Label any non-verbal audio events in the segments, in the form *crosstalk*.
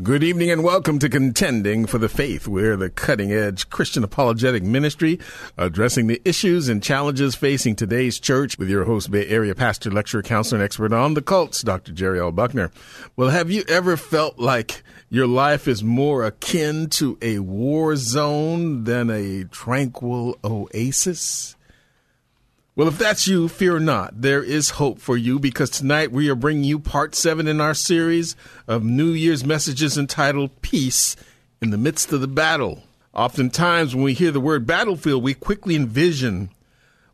Good evening and welcome to Contending for the Faith. We're the cutting edge Christian apologetic ministry addressing the issues and challenges facing today's church with your host, Bay Area pastor, lecturer, counselor, and expert on the cults, Dr. Jerry L. Buckner. Well, have you ever felt like your life is more akin to a war zone than a tranquil oasis? Well, if that's you, fear not. There is hope for you because tonight we are bringing you part seven in our series of New Year's messages entitled Peace in the Midst of the Battle. Oftentimes, when we hear the word battlefield, we quickly envision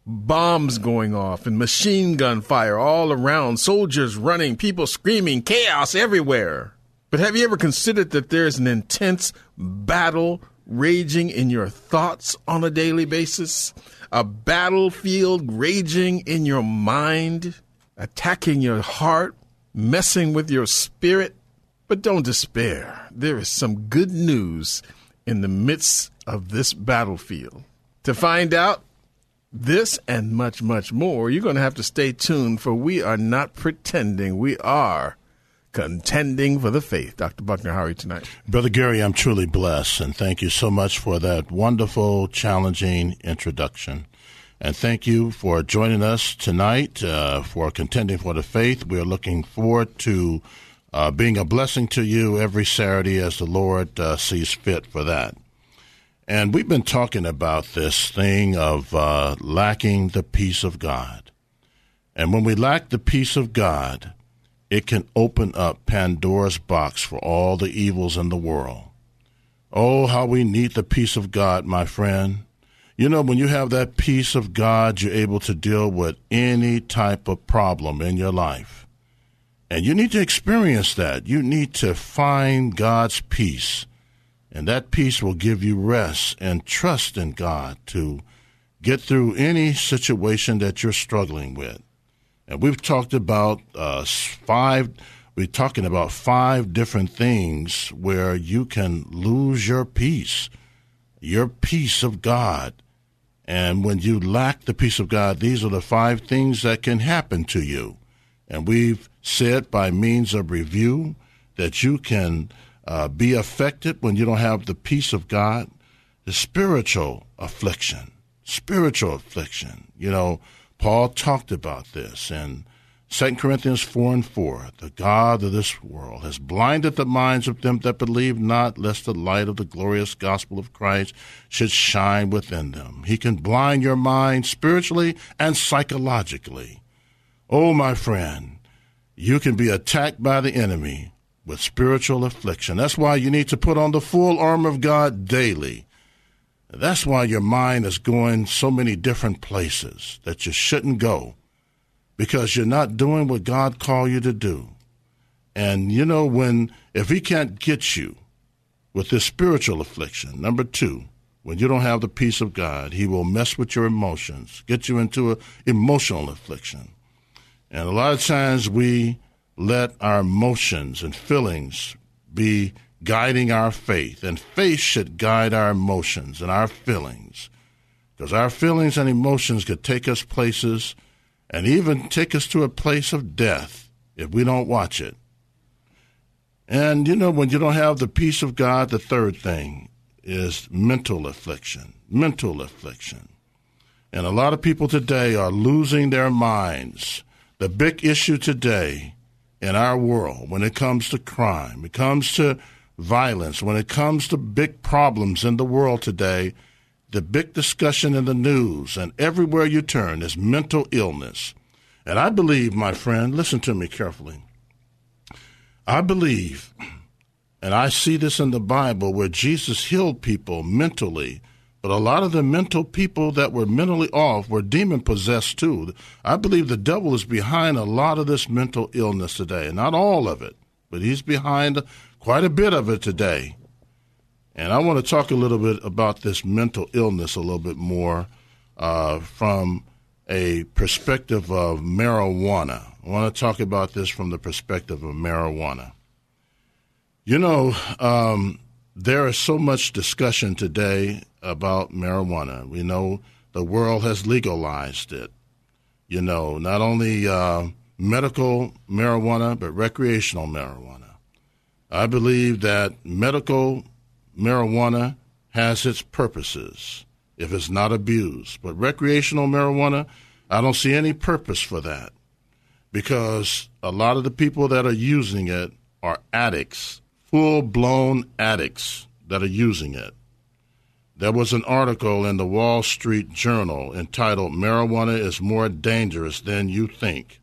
bombs going off and machine gun fire all around, soldiers running, people screaming, chaos everywhere. But have you ever considered that there is an intense battle raging in your thoughts on a daily basis? A battlefield raging in your mind, attacking your heart, messing with your spirit. But don't despair. There is some good news in the midst of this battlefield. To find out this and much, much more, you're going to have to stay tuned, for we are not pretending. We are contending for the faith. Dr. Buckner, how are you tonight? Brother Gary, I'm truly blessed, and thank you so much for that wonderful, challenging introduction. And thank you for joining us tonight uh, for contending for the faith. We are looking forward to uh, being a blessing to you every Saturday as the Lord uh, sees fit for that. And we've been talking about this thing of uh, lacking the peace of God. And when we lack the peace of God, it can open up Pandora's box for all the evils in the world. Oh, how we need the peace of God, my friend. You know, when you have that peace of God, you're able to deal with any type of problem in your life. And you need to experience that. You need to find God's peace. And that peace will give you rest and trust in God to get through any situation that you're struggling with. And we've talked about uh, five, we're talking about five different things where you can lose your peace, your peace of God. And when you lack the peace of God, these are the five things that can happen to you. And we've said by means of review that you can uh, be affected when you don't have the peace of God. The spiritual affliction, spiritual affliction. You know, Paul talked about this in 2 Corinthians 4 and 4. The God of this world has blinded the minds of them that believe not, lest the light of the glorious gospel of Christ should shine within them. He can blind your mind spiritually and psychologically. Oh, my friend, you can be attacked by the enemy with spiritual affliction. That's why you need to put on the full armor of God daily that's why your mind is going so many different places that you shouldn't go because you're not doing what God called you to do. And you know, when, if He can't get you with this spiritual affliction, number two, when you don't have the peace of God, He will mess with your emotions, get you into an emotional affliction. And a lot of times we let our emotions and feelings be guiding our faith, and faith should guide our emotions and our feelings. Because our feelings and emotions could take us places and even take us to a place of death if we don't watch it. And you know, when you don't have the peace of God, the third thing is mental affliction. Mental affliction. And a lot of people today are losing their minds. The big issue today in our world when it comes to crime, it comes to violence, when it comes to big problems in the world today, the big discussion in the news and everywhere you turn is mental illness. And I believe, my friend, listen to me carefully. I believe, and I see this in the Bible where Jesus healed people mentally, but a lot of the mental people that were mentally off were demon possessed too. I believe the devil is behind a lot of this mental illness today, not all of it, but he's behind quite a bit of it today. And I want to talk a little bit about this mental illness a little bit more uh, from a perspective of marijuana. I want to talk about this from the perspective of marijuana. You know, um, there is so much discussion today about marijuana. We know the world has legalized it. You know, not only uh, medical marijuana, but recreational marijuana. I believe that medical marijuana has its purposes if it's not abused. But recreational marijuana, I don't see any purpose for that because a lot of the people that are using it are addicts, full blown addicts that are using it. There was an article in the Wall Street Journal entitled Marijuana is More Dangerous Than You Think.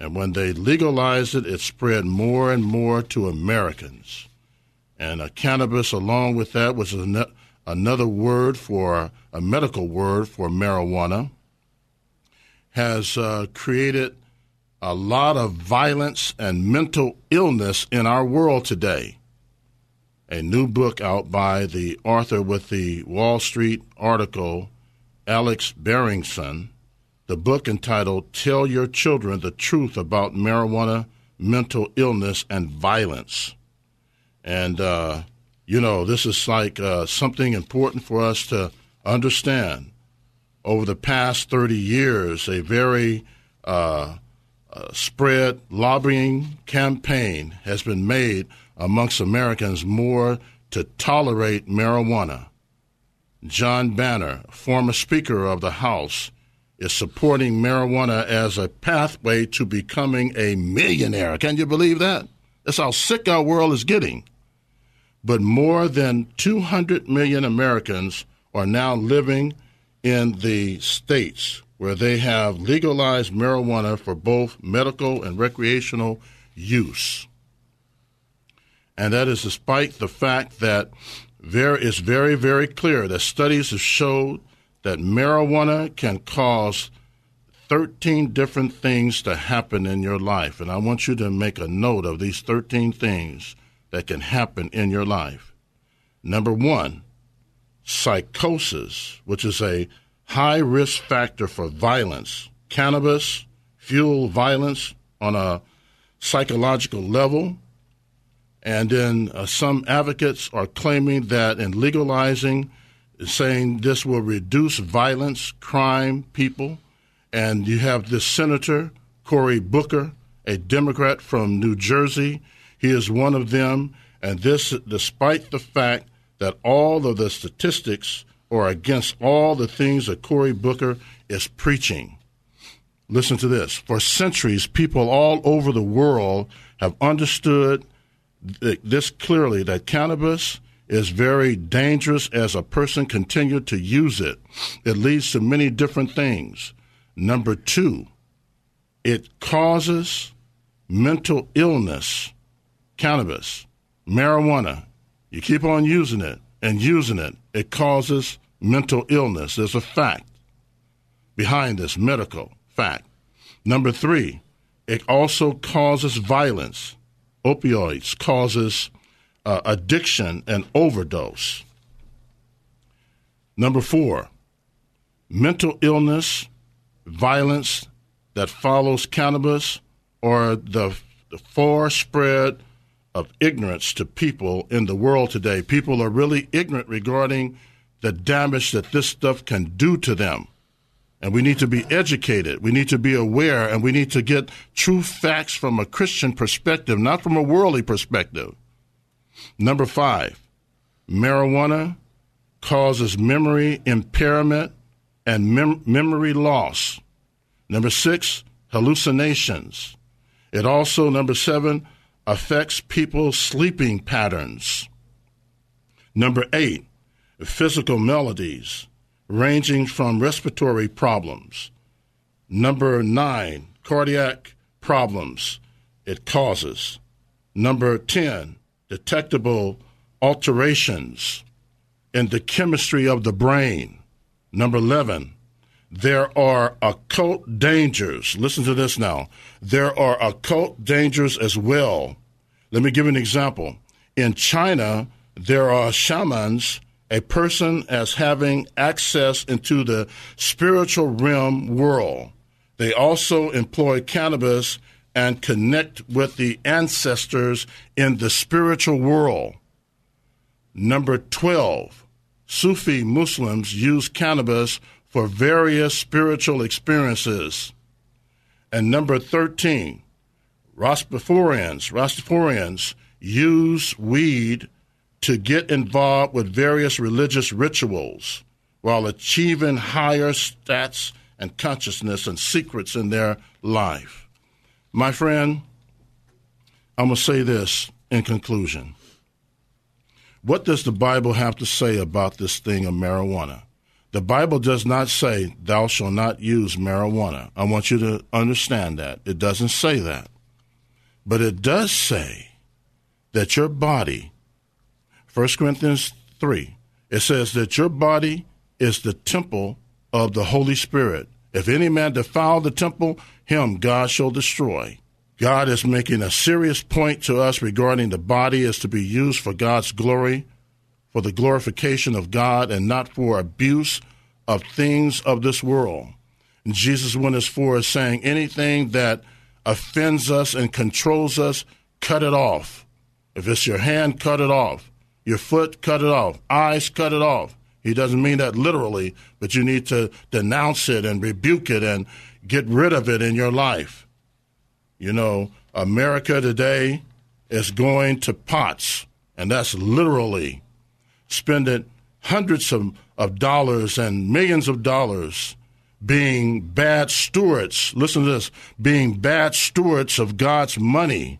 And when they legalized it, it spread more and more to Americans. And cannabis, along with that, was an- another word for a medical word for marijuana, has uh, created a lot of violence and mental illness in our world today. A new book out by the author with the Wall Street article, Alex Berenson, the book entitled Tell Your Children the Truth About Marijuana, Mental Illness, and Violence. And, uh, you know, this is like uh, something important for us to understand. Over the past 30 years, a very uh, uh, spread lobbying campaign has been made amongst Americans more to tolerate marijuana. John Boehner, former Speaker of the House, is supporting marijuana as a pathway to becoming a millionaire. Can you believe that? That's how sick our world is getting but more than 200 million Americans are now living in the states where they have legalized marijuana for both medical and recreational use. And that is despite the fact that there is very, very clear that studies have showed that marijuana can cause 13 different things to happen in your life. And I want you to make a note of these 13 things that can happen in your life. Number one, psychosis, which is a high risk factor for violence. Cannabis fuel violence on a psychological level. And then uh, some advocates are claiming that in legalizing, saying this will reduce violence, crime, people. And you have this senator, Cory Booker, a Democrat from New Jersey, he is one of them, and this despite the fact that all of the statistics are against all the things that Cory Booker is preaching. Listen to this. For centuries, people all over the world have understood this clearly that cannabis is very dangerous as a person continues to use it. It leads to many different things. Number two, it causes mental illness cannabis, marijuana, you keep on using it and using it, it causes mental illness. There's a fact behind this medical fact. Number three, it also causes violence. Opioids causes uh, addiction and overdose. Number four, mental illness, violence that follows cannabis, or the, the far spread of ignorance to people in the world today. People are really ignorant regarding the damage that this stuff can do to them. And we need to be educated. We need to be aware and we need to get true facts from a Christian perspective, not from a worldly perspective. Number five, marijuana causes memory impairment and mem- memory loss. Number six, hallucinations. It also, number seven, affects people's sleeping patterns. Number eight, physical maladies ranging from respiratory problems. Number nine, cardiac problems it causes. Number 10, detectable alterations in the chemistry of the brain. Number 11, there are occult dangers. Listen to this now. There are occult dangers as well let me give an example. In China, there are shamans, a person as having access into the spiritual realm world. They also employ cannabis and connect with the ancestors in the spiritual world. Number 12, Sufi Muslims use cannabis for various spiritual experiences. And number 13, Rastafarians, Rastafarians use weed to get involved with various religious rituals while achieving higher stats and consciousness and secrets in their life. My friend, I'm going to say this in conclusion. What does the Bible have to say about this thing of marijuana? The Bible does not say, Thou shalt not use marijuana. I want you to understand that. It doesn't say that. But it does say that your body, 1 Corinthians 3, it says that your body is the temple of the Holy Spirit. If any man defile the temple, him God shall destroy. God is making a serious point to us regarding the body is to be used for God's glory, for the glorification of God, and not for abuse of things of this world. And Jesus went as far as saying anything that offends us and controls us, cut it off. If it's your hand, cut it off. Your foot, cut it off. Eyes, cut it off. He doesn't mean that literally, but you need to denounce it and rebuke it and get rid of it in your life. You know, America today is going to pots, and that's literally spending hundreds of, of dollars and millions of dollars being bad stewards. Listen to this being bad stewards of God's money.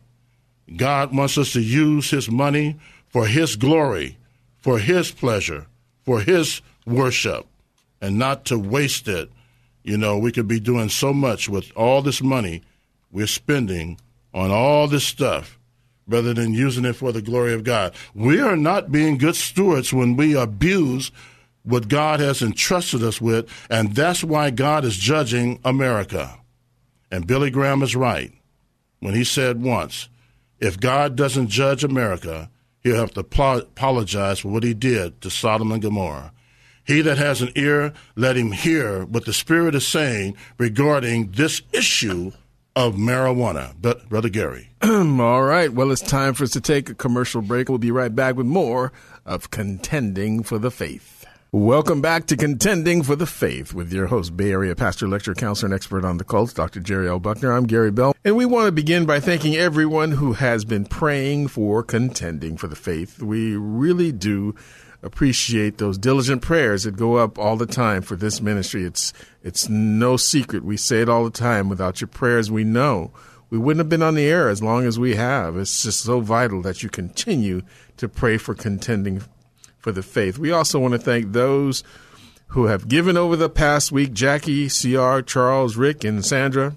God wants us to use His money for His glory, for His pleasure, for His worship, and not to waste it. You know, we could be doing so much with all this money we're spending on all this stuff rather than using it for the glory of God. We are not being good stewards when we abuse what God has entrusted us with, and that's why God is judging America. And Billy Graham is right when he said once, if God doesn't judge America, he'll have to apologize for what he did to Sodom and Gomorrah. He that has an ear, let him hear what the Spirit is saying regarding this issue of marijuana. But, Brother Gary. *clears throat* All right. Well, it's time for us to take a commercial break. We'll be right back with more of Contending for the Faith. Welcome back to Contending for the Faith with your host, Bay Area pastor, lecturer, counselor, and expert on the cults, Dr. Jerry L. Buckner. I'm Gary Bell, and we want to begin by thanking everyone who has been praying for contending for the faith. We really do appreciate those diligent prayers that go up all the time for this ministry. It's it's no secret. We say it all the time. Without your prayers, we know we wouldn't have been on the air as long as we have. It's just so vital that you continue to pray for contending for the faith. We also want to thank those who have given over the past week Jackie, CR, Charles, Rick, and Sandra.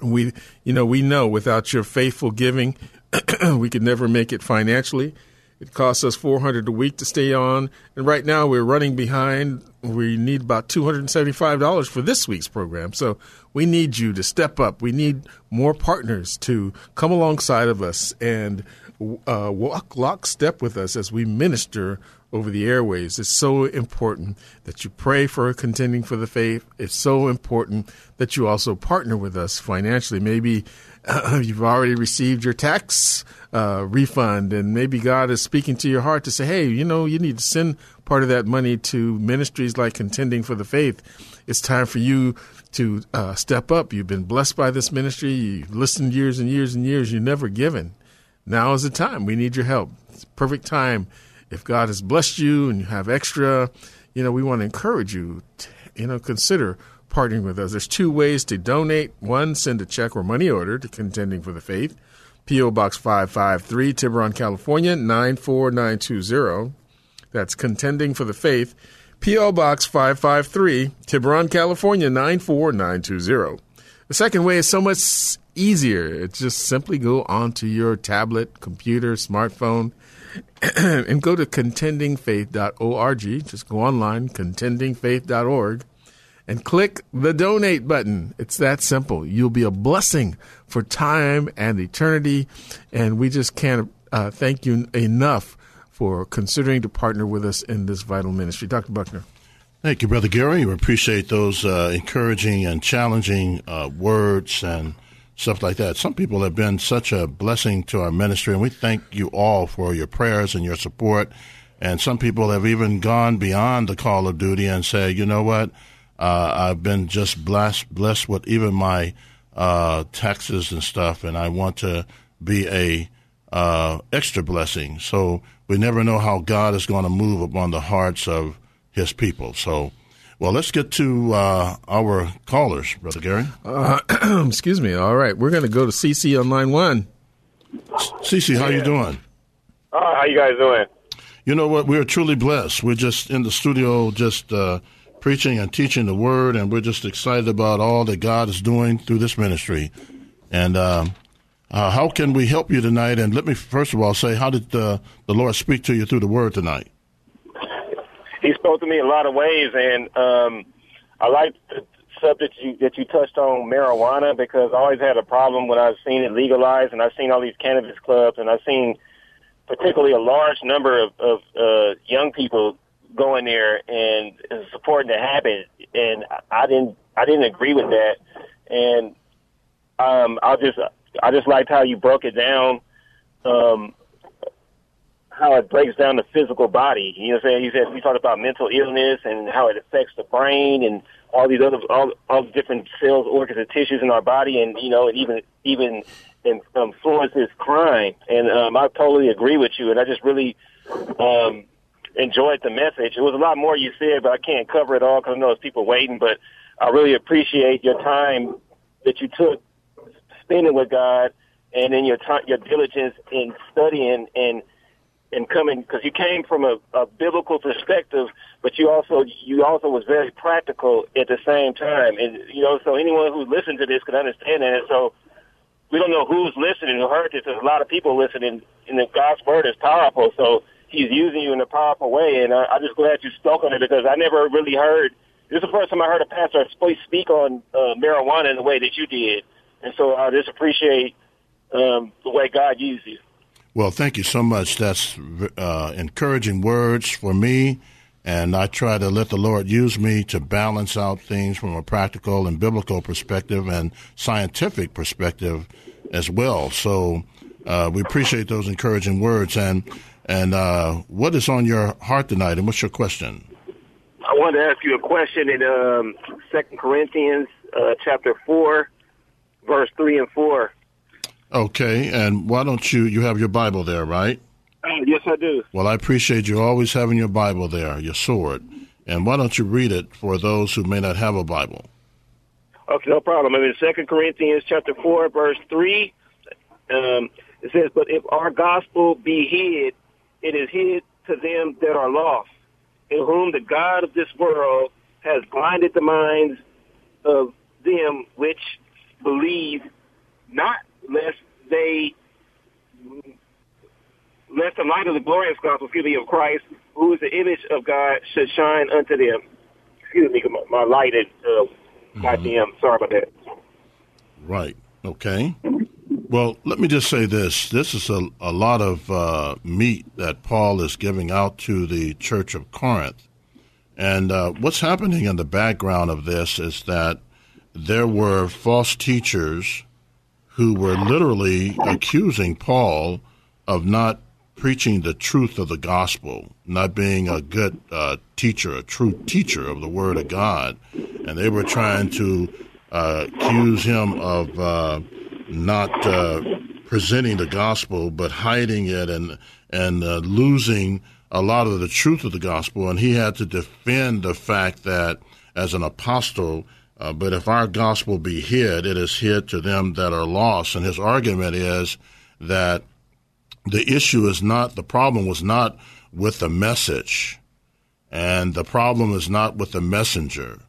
We, you know, we know without your faithful giving, *clears throat* we could never make it financially. It costs us 400 a week to stay on, and right now we're running behind. We need about $275 for this week's program. So we need you to step up. We need more partners to come alongside of us and uh, walk lockstep with us as we minister over the airways. It's so important that you pray for contending for the faith. It's so important that you also partner with us financially. Maybe uh, *laughs* you've already received your tax uh, refund, and maybe God is speaking to your heart to say, hey, you know, you need to send part of that money to ministries like Contending for the Faith. It's time for you to uh, step up. You've been blessed by this ministry. You've listened years and years and years. You've never given. Now is the time. We need your help. It's perfect time. If God has blessed you and you have extra, you know, we want to encourage you to, you know, consider partnering with us. There's two ways to donate. One, send a check or money order to Contending for the Faith. P.O. Box 553, Tiburon, California, 94920. That's Contending for the Faith. P.O. Box 553, Tiburon, California, 94920. The second way is so much easier. It's just simply go onto your tablet, computer, smartphone, *clears throat* and go to contendingfaith.org. Just go online, contendingfaith.org, and click the donate button. It's that simple. You'll be a blessing for time and eternity, and we just can't uh, thank you enough for considering to partner with us in this vital ministry. Dr. Buckner. Thank you, Brother Gary. We appreciate those uh, encouraging and challenging uh, words and stuff like that. Some people have been such a blessing to our ministry, and we thank you all for your prayers and your support. And some people have even gone beyond the call of duty and say, you know what, uh, I've been just blessed, blessed with even my uh, taxes and stuff, and I want to be a uh, extra blessing. So we never know how God is going to move upon the hearts of his people. So, well, let's get to uh, our callers, Brother Gary. Uh, *clears throat* excuse me. All right, we're going to go to CC on line one. CC, how yeah. you doing? Oh, how you guys doing? You know what? We're truly blessed. We're just in the studio, just uh, preaching and teaching the word, and we're just excited about all that God is doing through this ministry. And um, uh, how can we help you tonight? And let me first of all say, how did the Lord speak to you through the word tonight? he spoke to me a lot of ways, and um, I like the subject you, that you touched on marijuana because I always had a problem when I've seen it legalized, and I've seen all these cannabis clubs, and I've seen particularly a large number of, of uh, young people going there and supporting the habit, and I didn't I didn't agree with that, and um, I just I just liked how you broke it down. Um, how it breaks down the physical body. You know what I'm saying? He said we talked about mental illness and how it affects the brain and all these other all all the different cells, organs, and tissues in our body, and you know, it even even influences crime. And um, I totally agree with you. And I just really um, enjoyed the message. It was a lot more you said, but I can't cover it all because I know there's people waiting. But I really appreciate your time that you took spending with God, and then your time, your diligence in studying and and coming because you came from a, a biblical perspective, but you also you also was very practical at the same time, and you know so anyone who listened to this could understand that. And so we don't know who's listening who heard this. There's a lot of people listening, and the God's word is powerful. So He's using you in a powerful way, and I, I'm just glad you spoke on it because I never really heard. This is the first time I heard a pastor speak on uh, marijuana in the way that you did, and so I just appreciate um, the way God used you. Well, thank you so much. That's uh, encouraging words for me. And I try to let the Lord use me to balance out things from a practical and biblical perspective and scientific perspective as well. So uh, we appreciate those encouraging words. And and uh, what is on your heart tonight? And what's your question? I wanted to ask you a question in um, Second Corinthians uh, chapter four, verse three and four. Okay, and why don't you you have your Bible there, right? Uh, yes, I do. Well, I appreciate you always having your Bible there, your sword. And why don't you read it for those who may not have a Bible? Okay, no problem. I'm in Second Corinthians chapter four, verse three. Um, it says, "But if our gospel be hid, it is hid to them that are lost, in whom the God of this world has blinded the minds of them which believe not lest they lest the light of the glorious gospel, excuse me, of Christ, who is the image of God, should shine unto them. Excuse me, my, my light is uh, mm-hmm. Sorry about that. Right. Okay. Well, let me just say this. This is a, a lot of uh, meat that Paul is giving out to the church of Corinth. And uh, what's happening in the background of this is that there were false teachers who were literally accusing Paul of not preaching the truth of the gospel, not being a good uh, teacher, a true teacher of the Word of God. And they were trying to uh, accuse him of uh, not uh, presenting the gospel, but hiding it and, and uh, losing a lot of the truth of the gospel. And he had to defend the fact that as an apostle, uh, but if our gospel be hid, it is hid to them that are lost. And his argument is that the issue is not, the problem was not with the message, and the problem is not with the messenger,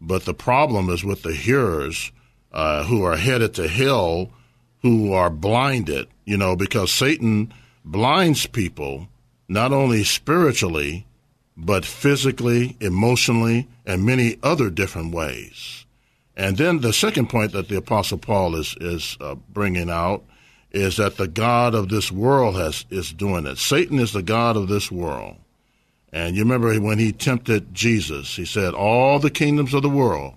but the problem is with the hearers uh, who are headed to hell, who are blinded, you know, because Satan blinds people not only spiritually, but physically, emotionally, and many other different ways. And then the second point that the Apostle Paul is is uh, bringing out is that the God of this world has is doing it. Satan is the God of this world. And you remember when he tempted Jesus, he said, All the kingdoms of the world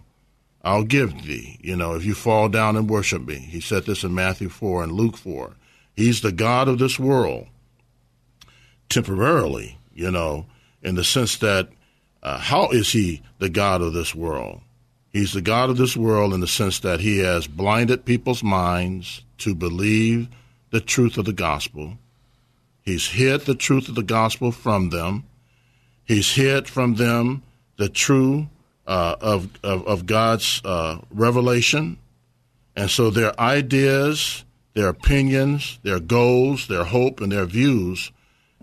I'll give thee, you know, if you fall down and worship me. He said this in Matthew 4 and Luke 4. He's the God of this world temporarily, you know, in the sense that uh, how is he the God of this world? He's the God of this world in the sense that he has blinded people's minds to believe the truth of the gospel. He's hid the truth of the gospel from them. He's hid from them the true uh, of, of, of God's uh, revelation. And so their ideas, their opinions, their goals, their hope, and their views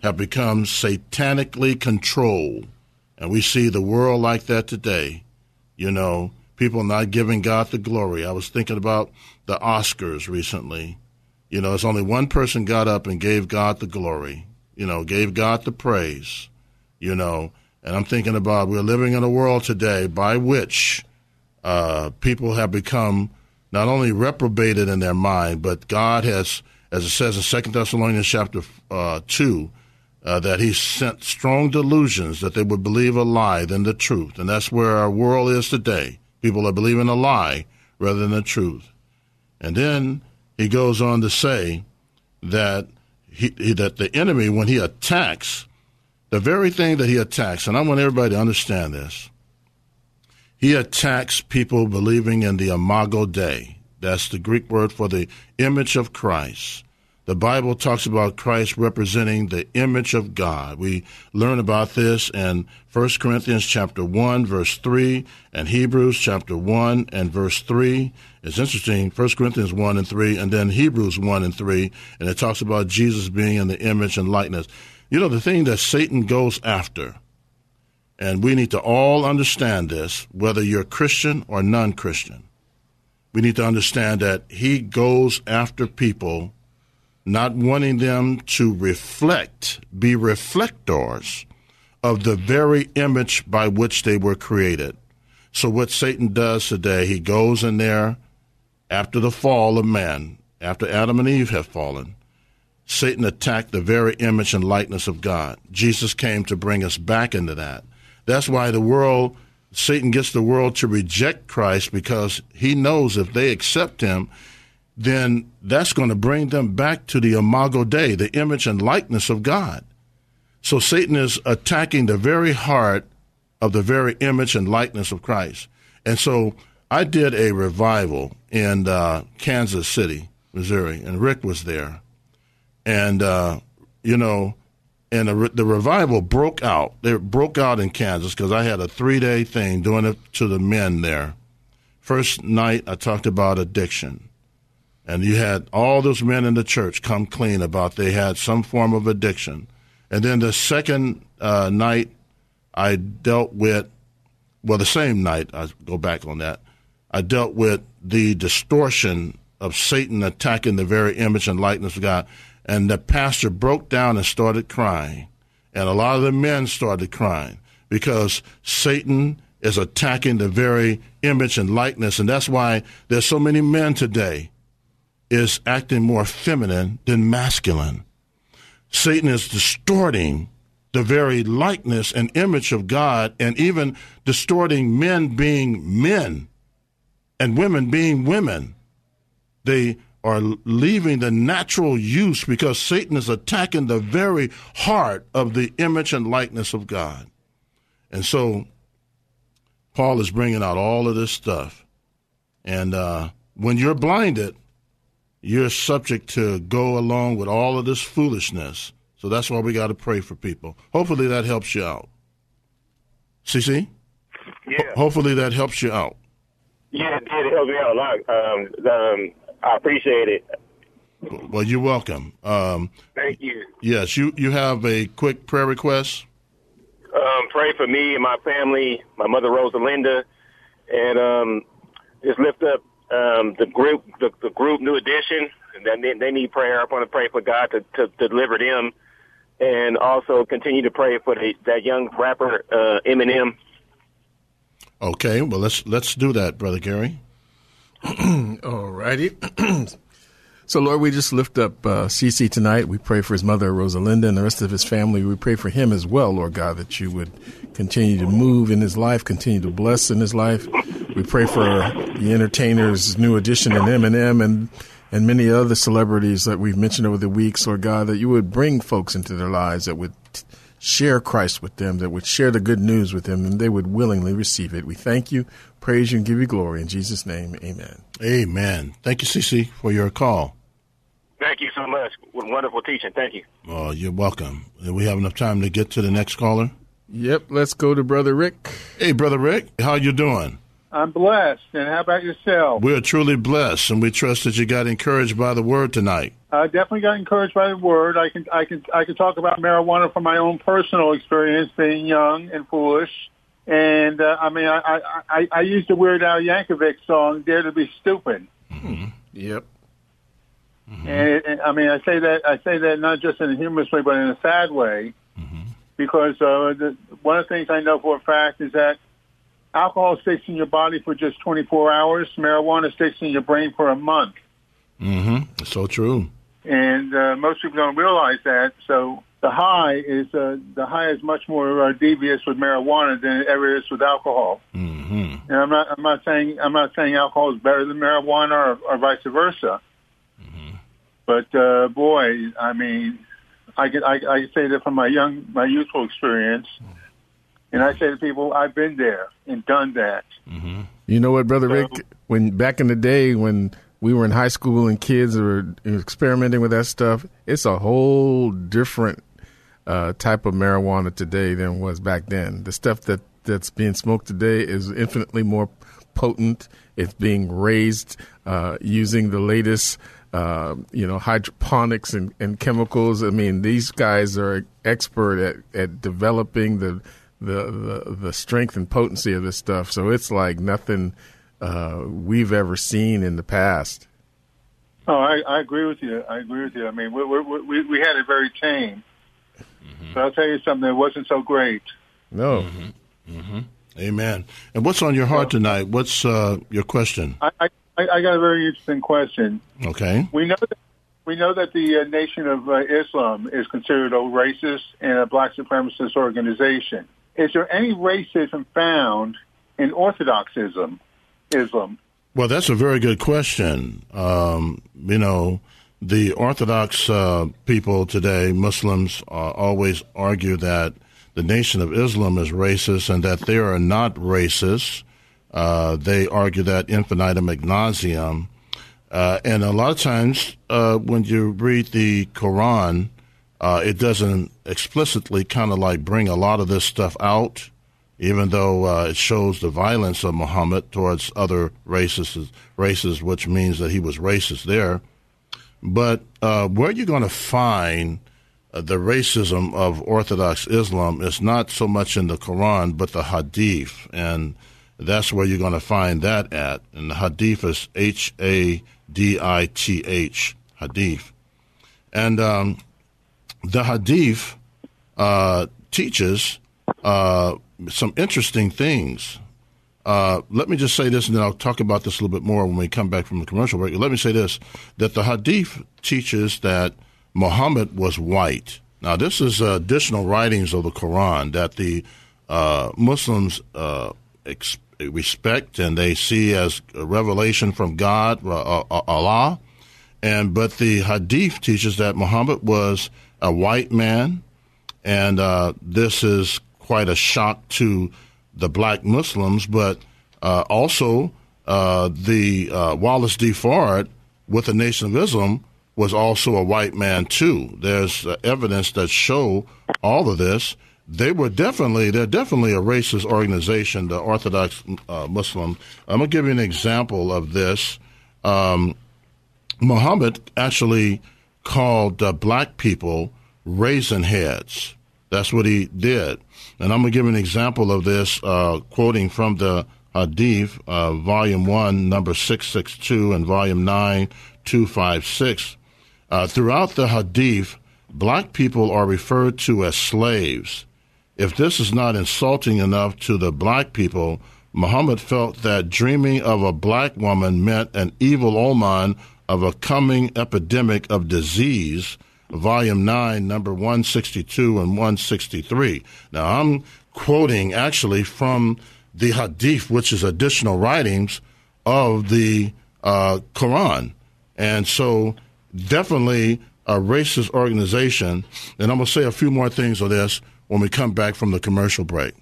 have become satanically controlled. And we see the world like that today. You know, people not giving God the glory. I was thinking about the Oscars recently. You know, it's only one person got up and gave God the glory, you know, gave God the praise, you know. And I'm thinking about we're living in a world today by which uh, people have become not only reprobated in their mind, but God has, as it says in Second Thessalonians chapter uh, 2, uh, that he sent strong delusions that they would believe a lie than the truth. And that's where our world is today. People are believing a lie rather than the truth. And then he goes on to say that he, that the enemy, when he attacks, the very thing that he attacks, and I want everybody to understand this, he attacks people believing in the imago Dei. That's the Greek word for the image of Christ. The Bible talks about Christ representing the image of God. We learn about this in 1 Corinthians chapter 1 verse 3 and Hebrews chapter 1 and verse 3. It's interesting, 1 Corinthians 1 and 3 and then Hebrews 1 and 3 and it talks about Jesus being in the image and likeness. You know the thing that Satan goes after and we need to all understand this whether you're Christian or non-Christian. We need to understand that he goes after people not wanting them to reflect, be reflectors of the very image by which they were created. So, what Satan does today, he goes in there after the fall of man, after Adam and Eve have fallen. Satan attacked the very image and likeness of God. Jesus came to bring us back into that. That's why the world, Satan gets the world to reject Christ because he knows if they accept him, then that's going to bring them back to the imago Dei, the image and likeness of God. So Satan is attacking the very heart of the very image and likeness of Christ. And so I did a revival in uh, Kansas City, Missouri, and Rick was there. And, uh, you know, and the, the revival broke out. It broke out in Kansas because I had a three day thing doing it to the men there. First night, I talked about addiction and you had all those men in the church come clean about they had some form of addiction. And then the second uh, night, I dealt with, well, the same night, I go back on that, I dealt with the distortion of Satan attacking the very image and likeness of God. And the pastor broke down and started crying. And a lot of the men started crying because Satan is attacking the very image and likeness. And that's why there's so many men today is acting more feminine than masculine. Satan is distorting the very likeness and image of God and even distorting men being men and women being women. They are leaving the natural use because Satan is attacking the very heart of the image and likeness of God. And so Paul is bringing out all of this stuff. And uh, when you're blinded, you're subject to go along with all of this foolishness. So that's why we got to pray for people. Hopefully that helps you out. CC? Yeah. Ho- hopefully that helps you out. Yeah, it did help me out a lot. Um, um, I appreciate it. Well, you're welcome. Um, Thank you. yes, you, you have a quick prayer request? Um, pray for me and my family, my mother Rosalinda, and um, just lift up um, the group, the, the group New Edition. And they, they need prayer. I want to pray for God to, to, to deliver them, and also continue to pray for the, that young rapper uh, Eminem. Okay, well let's let's do that, brother Gary. *clears throat* All righty. *clears throat* So, Lord, we just lift up uh, CC tonight. We pray for his mother, Rosalinda, and the rest of his family. We pray for him as well, Lord God, that you would continue to move in his life, continue to bless in his life. We pray for the entertainers' New Edition in Eminem and and many other celebrities that we've mentioned over the weeks, Lord God, that you would bring folks into their lives that would share Christ with them, that would share the good news with them, and they would willingly receive it. We thank you, praise you, and give you glory. In Jesus' name, amen. Amen. Thank you, CC, for your call. Thank you so much. What Wonderful teaching. Thank you. Oh, you're welcome. Do we have enough time to get to the next caller? Yep, let's go to Brother Rick. Hey, Brother Rick, how you doing? I'm blessed. And how about yourself? We're truly blessed, and we trust that you got encouraged by the word tonight. I definitely got encouraged by the word. I can I can I can talk about marijuana from my own personal experience, being young and foolish. And uh, I mean, I, I I I used the Weird Al Yankovic song "Dare to Be Stupid." Mm-hmm. Yep. Mm-hmm. And, and I mean, I say that I say that not just in a humorous way, but in a sad way, mm-hmm. because uh, the, one of the things I know for a fact is that alcohol sticks in your body for just 24 hours. Marijuana sticks in your brain for a month. Mm-hmm. So true. And uh, most people don't realize that. So the high is uh, the high is much more uh, devious with marijuana than it ever is with alcohol. Mm-hmm. And I'm not I'm not saying I'm not saying alcohol is better than marijuana or, or vice versa. Mm-hmm. But uh, boy, I mean, I can I, I say that from my young my youthful experience. And I say to people, I've been there and done that. Mm-hmm. You know what, brother so, Rick? When back in the day, when we were in high school and kids were experimenting with that stuff, it's a whole different uh, type of marijuana today than was back then. The stuff that that's being smoked today is infinitely more potent. It's being raised uh, using the latest, uh, you know, hydroponics and, and, chemicals. I mean, these guys are expert at, at developing the the, the, the strength and potency of this stuff. So it's like nothing uh, we've ever seen in the past. Oh, I, I agree with you. I agree with you. I mean, we we we, we had it very tame, mm-hmm. but I'll tell you something. It wasn't so great. No. Mm-hmm. Mm-hmm. Amen. And what's on your heart tonight? What's uh, your question? I, I I got a very interesting question. Okay. We know that we know that the uh, Nation of uh, Islam is considered a racist and a black supremacist organization is there any racism found in Orthodoxism, Islam? Well, that's a very good question. Um, you know, the Orthodox uh, people today, Muslims, uh, always argue that the Nation of Islam is racist and that they are not racist. Uh, they argue that infinitum nauseam. Uh, and a lot of times, uh, when you read the Quran, uh, it doesn't explicitly kind of like bring a lot of this stuff out, even though uh, it shows the violence of Muhammad towards other races, races, which means that he was racist there. But uh, where you're going to find uh, the racism of Orthodox Islam is not so much in the Quran, but the Hadith, and that's where you're going to find that at. And the Hadith is H A D I T H, Hadith, and um, the Hadith uh, teaches uh, some interesting things. Uh, let me just say this, and then I'll talk about this a little bit more when we come back from the commercial break. Let me say this: that the Hadith teaches that Muhammad was white. Now, this is additional writings of the Quran that the uh, Muslims uh, ex- respect and they see as a revelation from God, uh, Allah. And but the Hadith teaches that Muhammad was a white man, and uh, this is quite a shock to the black Muslims, but uh, also uh, the uh, Wallace D. Fard with the Nation of Islam was also a white man too. There's uh, evidence that show all of this. They were definitely they're definitely a racist organization, the Orthodox uh, Muslim. I'm gonna give you an example of this. Um, Muhammad actually called uh, black people raisin heads. That's what he did. And I'm going to give an example of this, uh, quoting from the Hadith, uh, volume 1, number 662, and volume 9, 256. Uh, throughout the Hadith, black people are referred to as slaves. If this is not insulting enough to the black people, Muhammad felt that dreaming of a black woman meant an evil omen of a coming epidemic of disease, volume 9, number 162 and 163. Now, I'm quoting actually from the Hadith, which is additional writings of the uh, Quran. And so, definitely a racist organization. And I'm going to say a few more things on this when we come back from the commercial break.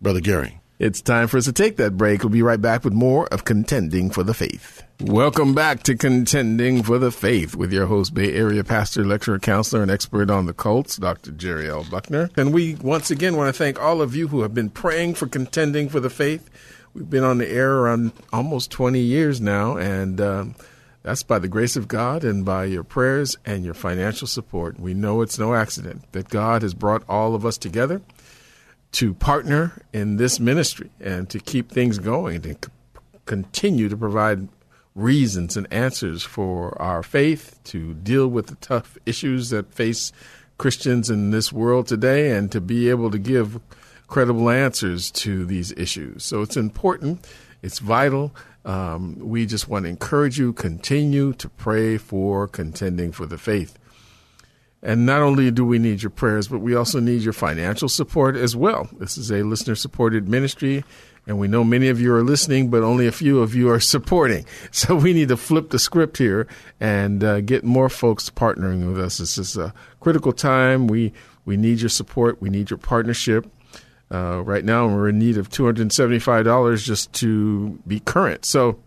Brother Gary. It's time for us to take that break. We'll be right back with more of Contending for the Faith. Welcome back to Contending for the Faith with your host, Bay Area pastor, lecturer, counselor, and expert on the cults, Dr. Jerry L. Buckner. And we once again want to thank all of you who have been praying for Contending for the Faith. We've been on the air around almost 20 years now, and um, that's by the grace of God and by your prayers and your financial support. We know it's no accident that God has brought all of us together to partner in this ministry and to keep things going and to continue to provide reasons and answers for our faith to deal with the tough issues that face Christians in this world today and to be able to give credible answers to these issues. So it's important, it's vital. Um, we just want to encourage you continue to pray for contending for the faith. And not only do we need your prayers, but we also need your financial support as well. This is a listener supported ministry, and we know many of you are listening, but only a few of you are supporting. *laughs* So we need to flip the script here and uh, get more folks partnering with us. This is a critical time. We, we need your support, we need your partnership. Uh, right now, we're in need of $275 just to be current. So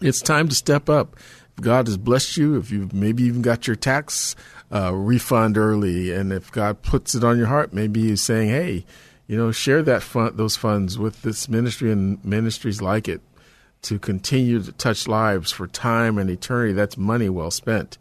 it's time to step up. If God has blessed you, if you've maybe even got your tax uh, refund early. And if God puts it on your heart, maybe He's saying, "Hey, you know, share that fund, those funds with this ministry and ministries like it to continue to touch lives for time and eternity. That's money well spent."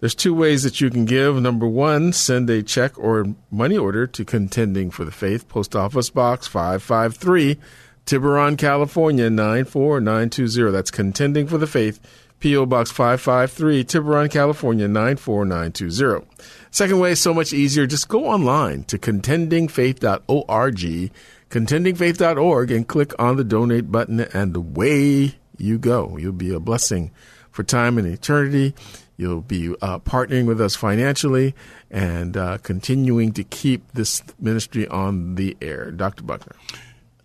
There's two ways that you can give. Number one, send a check or money order to Contending for the Faith, Post Office Box 553, Tiburon, California 94920. That's Contending for the Faith. P.O. Box 553, Tiburon, California 94920. Second way is so much easier. Just go online to contendingfaith.org, contendingfaith.org, and click on the donate button, and away you go. You'll be a blessing for time and eternity. You'll be uh, partnering with us financially and uh, continuing to keep this ministry on the air. Dr. Buckner.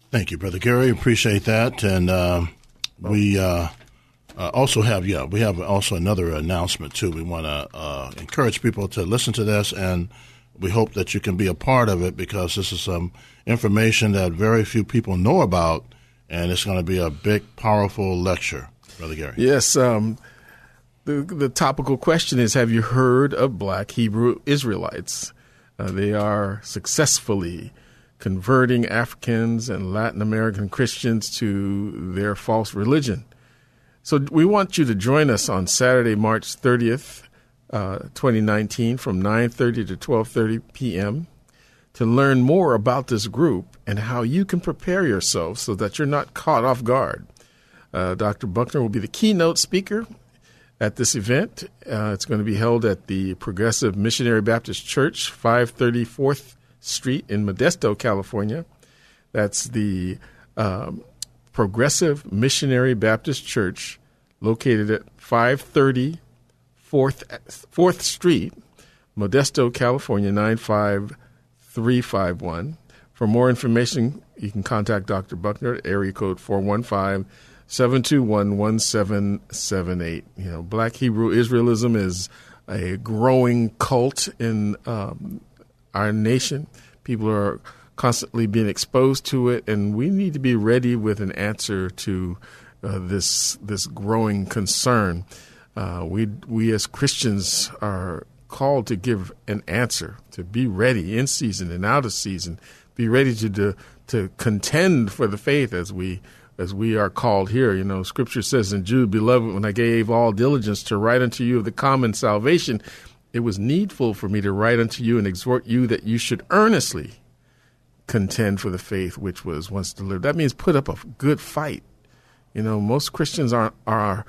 Thank you, Brother Gary. Appreciate that. And uh, we uh, also have yeah we have also another announcement too. We want to uh, encourage people to listen to this, and we hope that you can be a part of it because this is some information that very few people know about, and it's going to be a big, powerful lecture, Brother Gary. Yes. Um, the the topical question is: Have you heard of Black Hebrew Israelites? Uh, they are successfully converting Africans and Latin American Christians to their false religion. So we want you to join us on Saturday, March 30th, uh, 2019, from 9:30 to 12:30 p.m. to learn more about this group and how you can prepare yourself so that you're not caught off guard. Uh, Dr. Buckner will be the keynote speaker at this event. Uh, it's going to be held at the Progressive Missionary Baptist Church, 534th Street in Modesto, California. That's the um, Progressive Missionary Baptist Church, located at 530 4th, 4th Street, Modesto, California 95351. For more information, you can contact Dr. Buckner at area code 415 721 1778. You know, Black Hebrew Israelism is a growing cult in um, our nation. People are constantly being exposed to it, and we need to be ready with an answer to uh, this this growing concern. Uh, we we as Christians are called to give an answer, to be ready in season and out of season, be ready to to, to contend for the faith as we as we are called here. You know, Scripture says in Jude, "Beloved, when I gave all diligence to write unto you of the common salvation." It was needful for me to write unto you and exhort you that you should earnestly contend for the faith which was once delivered. That means put up a good fight. You know, most Christians are are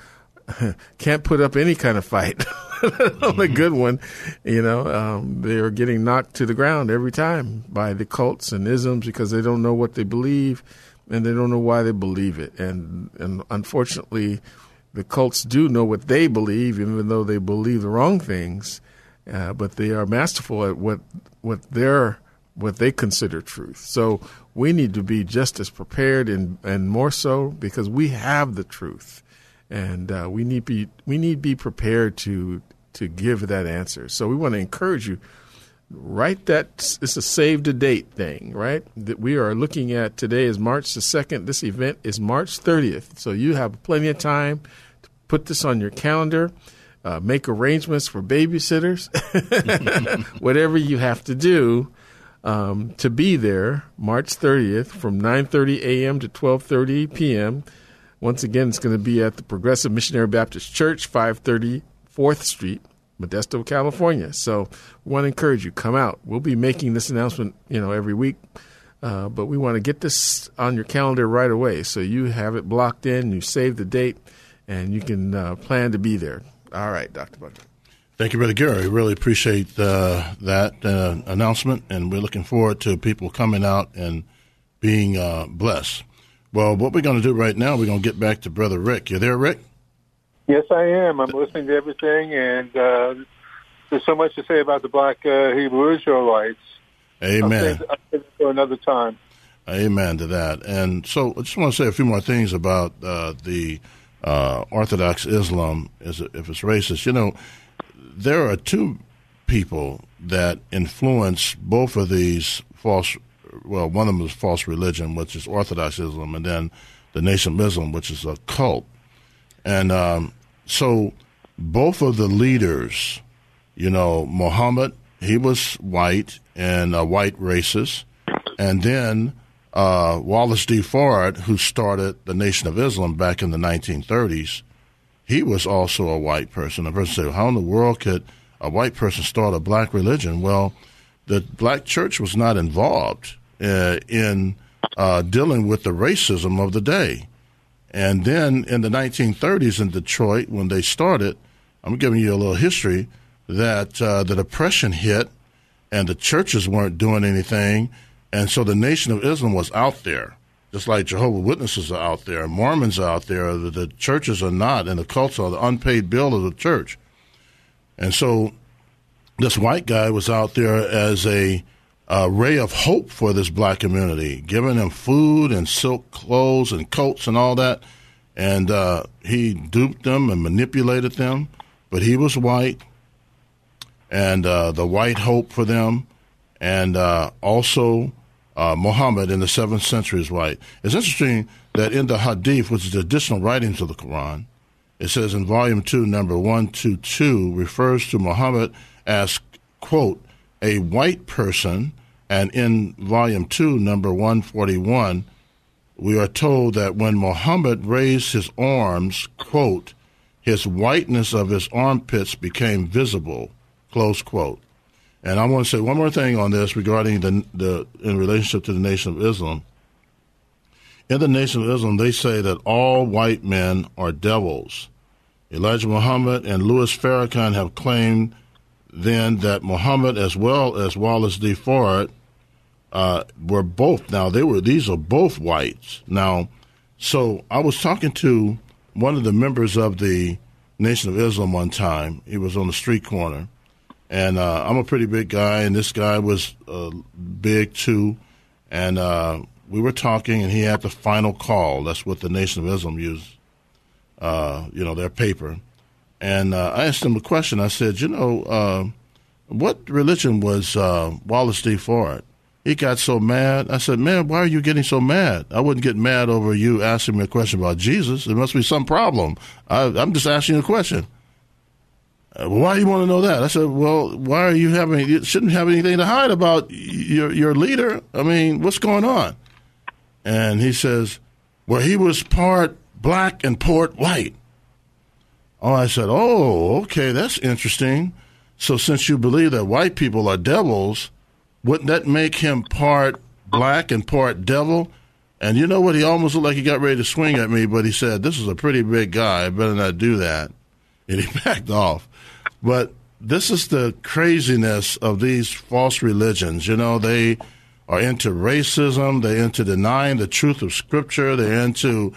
*laughs* can't put up any kind of fight, *laughs* a good one. You know, um, they are getting knocked to the ground every time by the cults and isms because they don't know what they believe and they don't know why they believe it. And and unfortunately, the cults do know what they believe, even though they believe the wrong things. Uh, but they are masterful at what what their what they consider truth. So we need to be just as prepared and and more so because we have the truth, and uh, we need be we need be prepared to to give that answer. So we want to encourage you. Write that it's a save the date thing, right? That we are looking at today is March the second. This event is March thirtieth, so you have plenty of time to put this on your calendar. Uh, make arrangements for babysitters, *laughs* whatever you have to do um, to be there March 30th from 9:30 a.m. to 12:30 p.m. Once again, it's going to be at the Progressive Missionary Baptist Church, 530 4th Street, Modesto, California. So, we want to encourage you come out. We'll be making this announcement, you know, every week. Uh, but we want to get this on your calendar right away so you have it blocked in, you save the date, and you can uh, plan to be there. All right, Dr. Butler. Thank you, Brother Gary. Really appreciate uh, that uh, announcement, and we're looking forward to people coming out and being uh, blessed. Well, what we're going to do right now, we're going to get back to Brother Rick. You there, Rick? Yes, I am. I'm listening to everything, and uh, there's so much to say about the Black uh, Hebrew Israelites. Amen. I'll save, I'll save for another time. Amen to that. And so, I just want to say a few more things about uh, the uh, Orthodox Islam if it's racist. You know, there are two people that influence both of these false. Well, one of them is false religion, which is Orthodox Islam, and then the Nation of Islam, which is a cult. And um, so, both of the leaders, you know, Muhammad, he was white and a white racist, and then uh, Wallace D. Ford, who started the Nation of Islam back in the 1930s, he was also a white person. A person said, "How in the world could a white person start a black religion?" Well, the black church was not involved uh, in uh, dealing with the racism of the day. And then in the 1930s in Detroit, when they started, I'm giving you a little history that uh, the depression hit, and the churches weren't doing anything, and so the Nation of Islam was out there just like Jehovah Witnesses are out there, Mormons are out there, the, the, churches are not, and the cults are the unpaid bill of the church. And so this white guy was out there as a, a ray of hope for this black community, giving them food and silk clothes and coats and all that. And uh, he duped them and manipulated them, but he was white, and uh, the white hope for them, and uh, also uh, Muhammad in the seventh century is white. It's interesting that in the Hadith, which is the additional writings of the Quran, it says in volume 2, number 122, refers to Muhammad as, quote, a white person, and in volume 2, number 141, we are told that when Muhammad raised his arms, quote, his whiteness of his armpits became visible, close quote. And I want to say one more thing on this regarding the, the in relationship to the Nation of Islam. In the Nation of Islam, they say that all white men are devils. Elijah Muhammad and Louis Farrakhan have claimed then that Muhammad, as well as Wallace D. Fard, uh, were both. Now they were; these are both whites. Now, so I was talking to one of the members of the Nation of Islam one time. He was on the street corner, and uh, I'm a pretty big guy, and this guy was uh, big too. And uh, we were talking, and he had the final call. That's what the Nation of Islam used, uh, you know, their paper. And uh, I asked him a question. I said, you know, uh, what religion was Wallace D. Ford? He got so mad. I said, man, why are you getting so mad? I wouldn't get mad over you asking me a question about Jesus. There must be some problem. I, I'm just asking you a question. Uh, why do you want to know that? I said, well, why are you having, you shouldn't have anything to hide about your, your leader. I mean, what's going on? And he says, well, he was part black and part white. Oh, I said, oh, okay, that's interesting. So since you believe that white people are devils, wouldn't that make him part black and part devil? And you know what? He almost looked like he got ready to swing at me, but he said, this is a pretty big guy. I better not do that. And he *laughs* backed off. But this is the craziness of these false religions. You know, they are into racism, they're into denying the truth of Scripture, they're into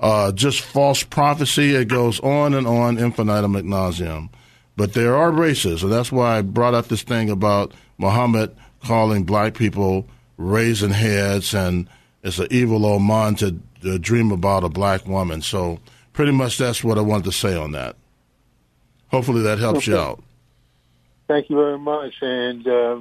uh, just false prophecy. It goes on and on, infinitum et nauseum. But there are races, and that's why I brought up this thing about Muhammad calling black people raising heads, and it's an evil old man to, to dream about a black woman. So pretty much that's what I wanted to say on that. Hopefully that helps okay. you out. Thank you very much, and uh,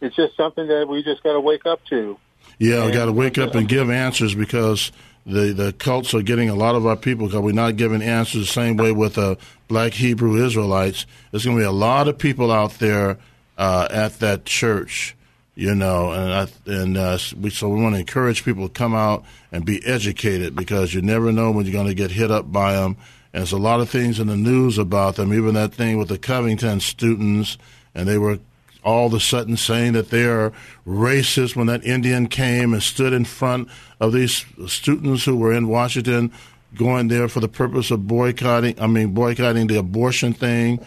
it's just something that we just got to wake up to. Yeah, we got to wake up and give answers because the the cults are getting a lot of our people because we're not giving answers the same way with the uh, black Hebrew Israelites. There's going to be a lot of people out there uh, at that church, you know, and I, and uh, we, so we want to encourage people to come out and be educated because you never know when you're going to get hit up by them. And there's a lot of things in the news about them, even that thing with the Covington students, and they were all of a sudden saying that they are racist when that Indian came and stood in front of these students who were in Washington going there for the purpose of boycotting, I mean, boycotting the abortion thing.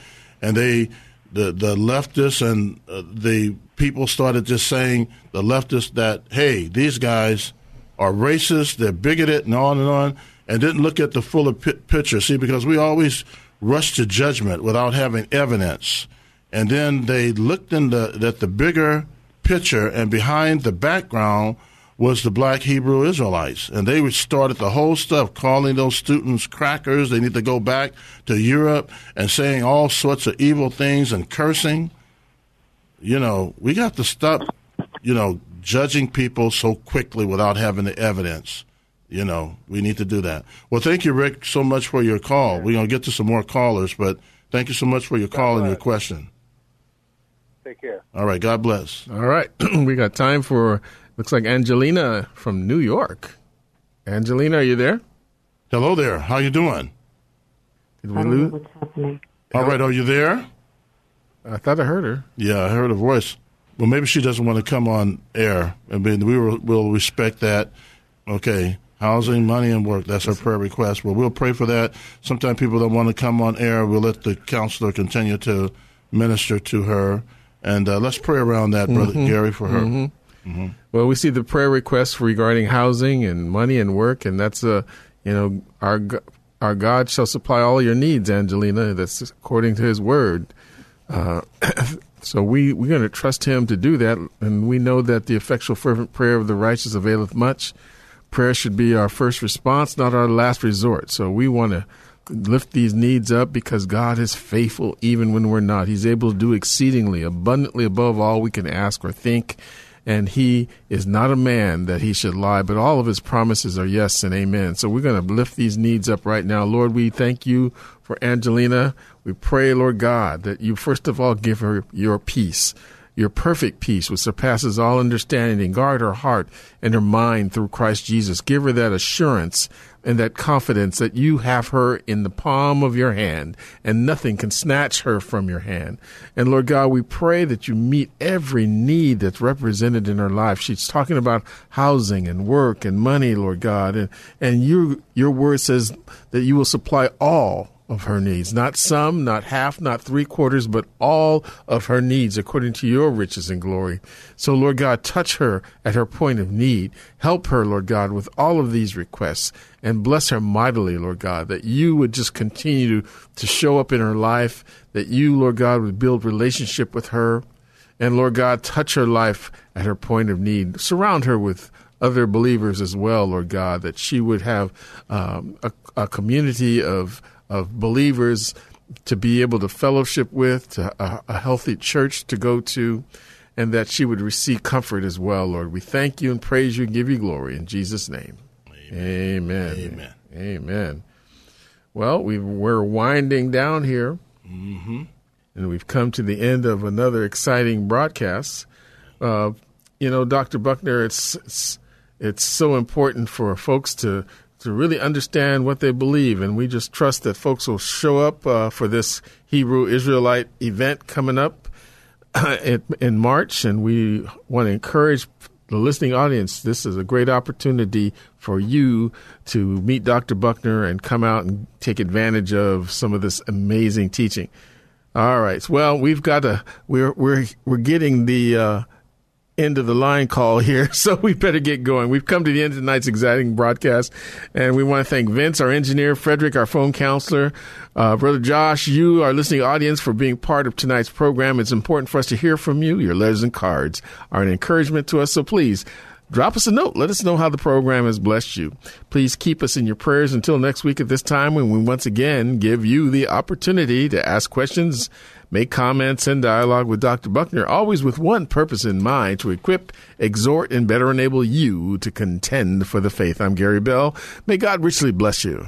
And they, the, the leftists and uh, the people started just saying, the leftists, that, hey, these guys are racist, they're bigoted, and on and on, and didn't look at the fuller p- picture. See, because we always rush to judgment without having evidence and then they looked in the, at the bigger picture, and behind the background was the black Hebrew Israelites. And they started the whole stuff, calling those students crackers. They need to go back to Europe and saying all sorts of evil things and cursing. You know, we got to stop, you know, judging people so quickly without having the evidence. You know, we need to do that. Well, thank you, Rick, so much for your call. We're going to get to some more callers, but thank you so much for your call and your question. Take care. All right. God bless. All right. *clears throat* we got time for, looks like Angelina from New York. Angelina, are you there? Hello there. How you doing? Did we lose? What's happening? All right. Are you there? I thought I heard her. Yeah, I heard her voice. Well, maybe she doesn't want to come on air. I mean, we will, will respect that. Okay. Housing, money, and work. That's our prayer request. Well, we'll pray for that. Sometimes people don't want to come on air. We'll let the counselor continue to minister to her. And uh, let's pray around that, Brother mm-hmm. Gary, for her. Mm-hmm. Mm-hmm. Well, we see the prayer requests regarding housing and money and work, and that's a, uh, you know, our our God shall supply all your needs, Angelina. That's according to His word. Uh, *clears throat* so we we're going to trust Him to do that, and we know that the effectual fervent prayer of the righteous availeth much. Prayer should be our first response, not our last resort. So we want to lift these needs up because God is faithful even when we're not. He's able to do exceedingly abundantly above all we can ask or think. And he is not a man that he should lie, but all of his promises are yes and amen. So we're going to lift these needs up right now. Lord, we thank you for Angelina. We pray, Lord God, that you first of all give her your peace your perfect peace, which surpasses all understanding, guard her heart and her mind through Christ Jesus. Give her that assurance and that confidence that you have her in the palm of your hand and nothing can snatch her from your hand. And Lord God, we pray that you meet every need that's represented in her life. She's talking about housing and work and money, Lord God. And, and you, your word says that you will supply all of her needs, not some, not half, not three quarters, but all of her needs according to your riches and glory. So, Lord God, touch her at her point of need. Help her, Lord God, with all of these requests and bless her mightily, Lord God, that you would just continue to, to show up in her life, that you, Lord God, would build relationship with her. And Lord God, touch her life at her point of need. Surround her with other believers as well, Lord God, that she would have um, a, a community of of believers to be able to fellowship with, to a, a, healthy church to go to, and that she would receive comfort as well, Lord. We thank you and praise you and give you glory in Jesus' name. Amen. Amen. Amen. Amen. Well, we we're winding down here, mm-hmm. and we've come to the end of another exciting broadcast. Uh, you know, Dr. Buckner, it's, it's it's so important for folks to to really understand what they believe. And we just trust that folks will show up uh, for this Hebrew Israelite event coming up *clears throat* in March. And we want to encourage the listening audience. This is a great opportunity for you to meet Dr. Buckner and come out and take advantage of some of this amazing teaching. All right. Well, we've got a we're we're we're getting the uh, end of the line call here, *laughs* so we better get going. We've come to the end of tonight's exciting broadcast, and we want to thank Vince, our engineer, Frederick, our phone counselor, uh, Brother Josh, you, our listening audience, for being part of tonight's program. It's important for us to hear from you. Your letters and cards are an encouragement to us, so please drop us a note. Let us know how the program has blessed you. Please keep us in your prayers until next week at this time when we once again give you the opportunity to ask questions make comments and dialogue with Dr. Buckner, always with one purpose in mind to equip, exhort, and better enable you to contend for the faith. I'm Gary Bell. May God richly bless you.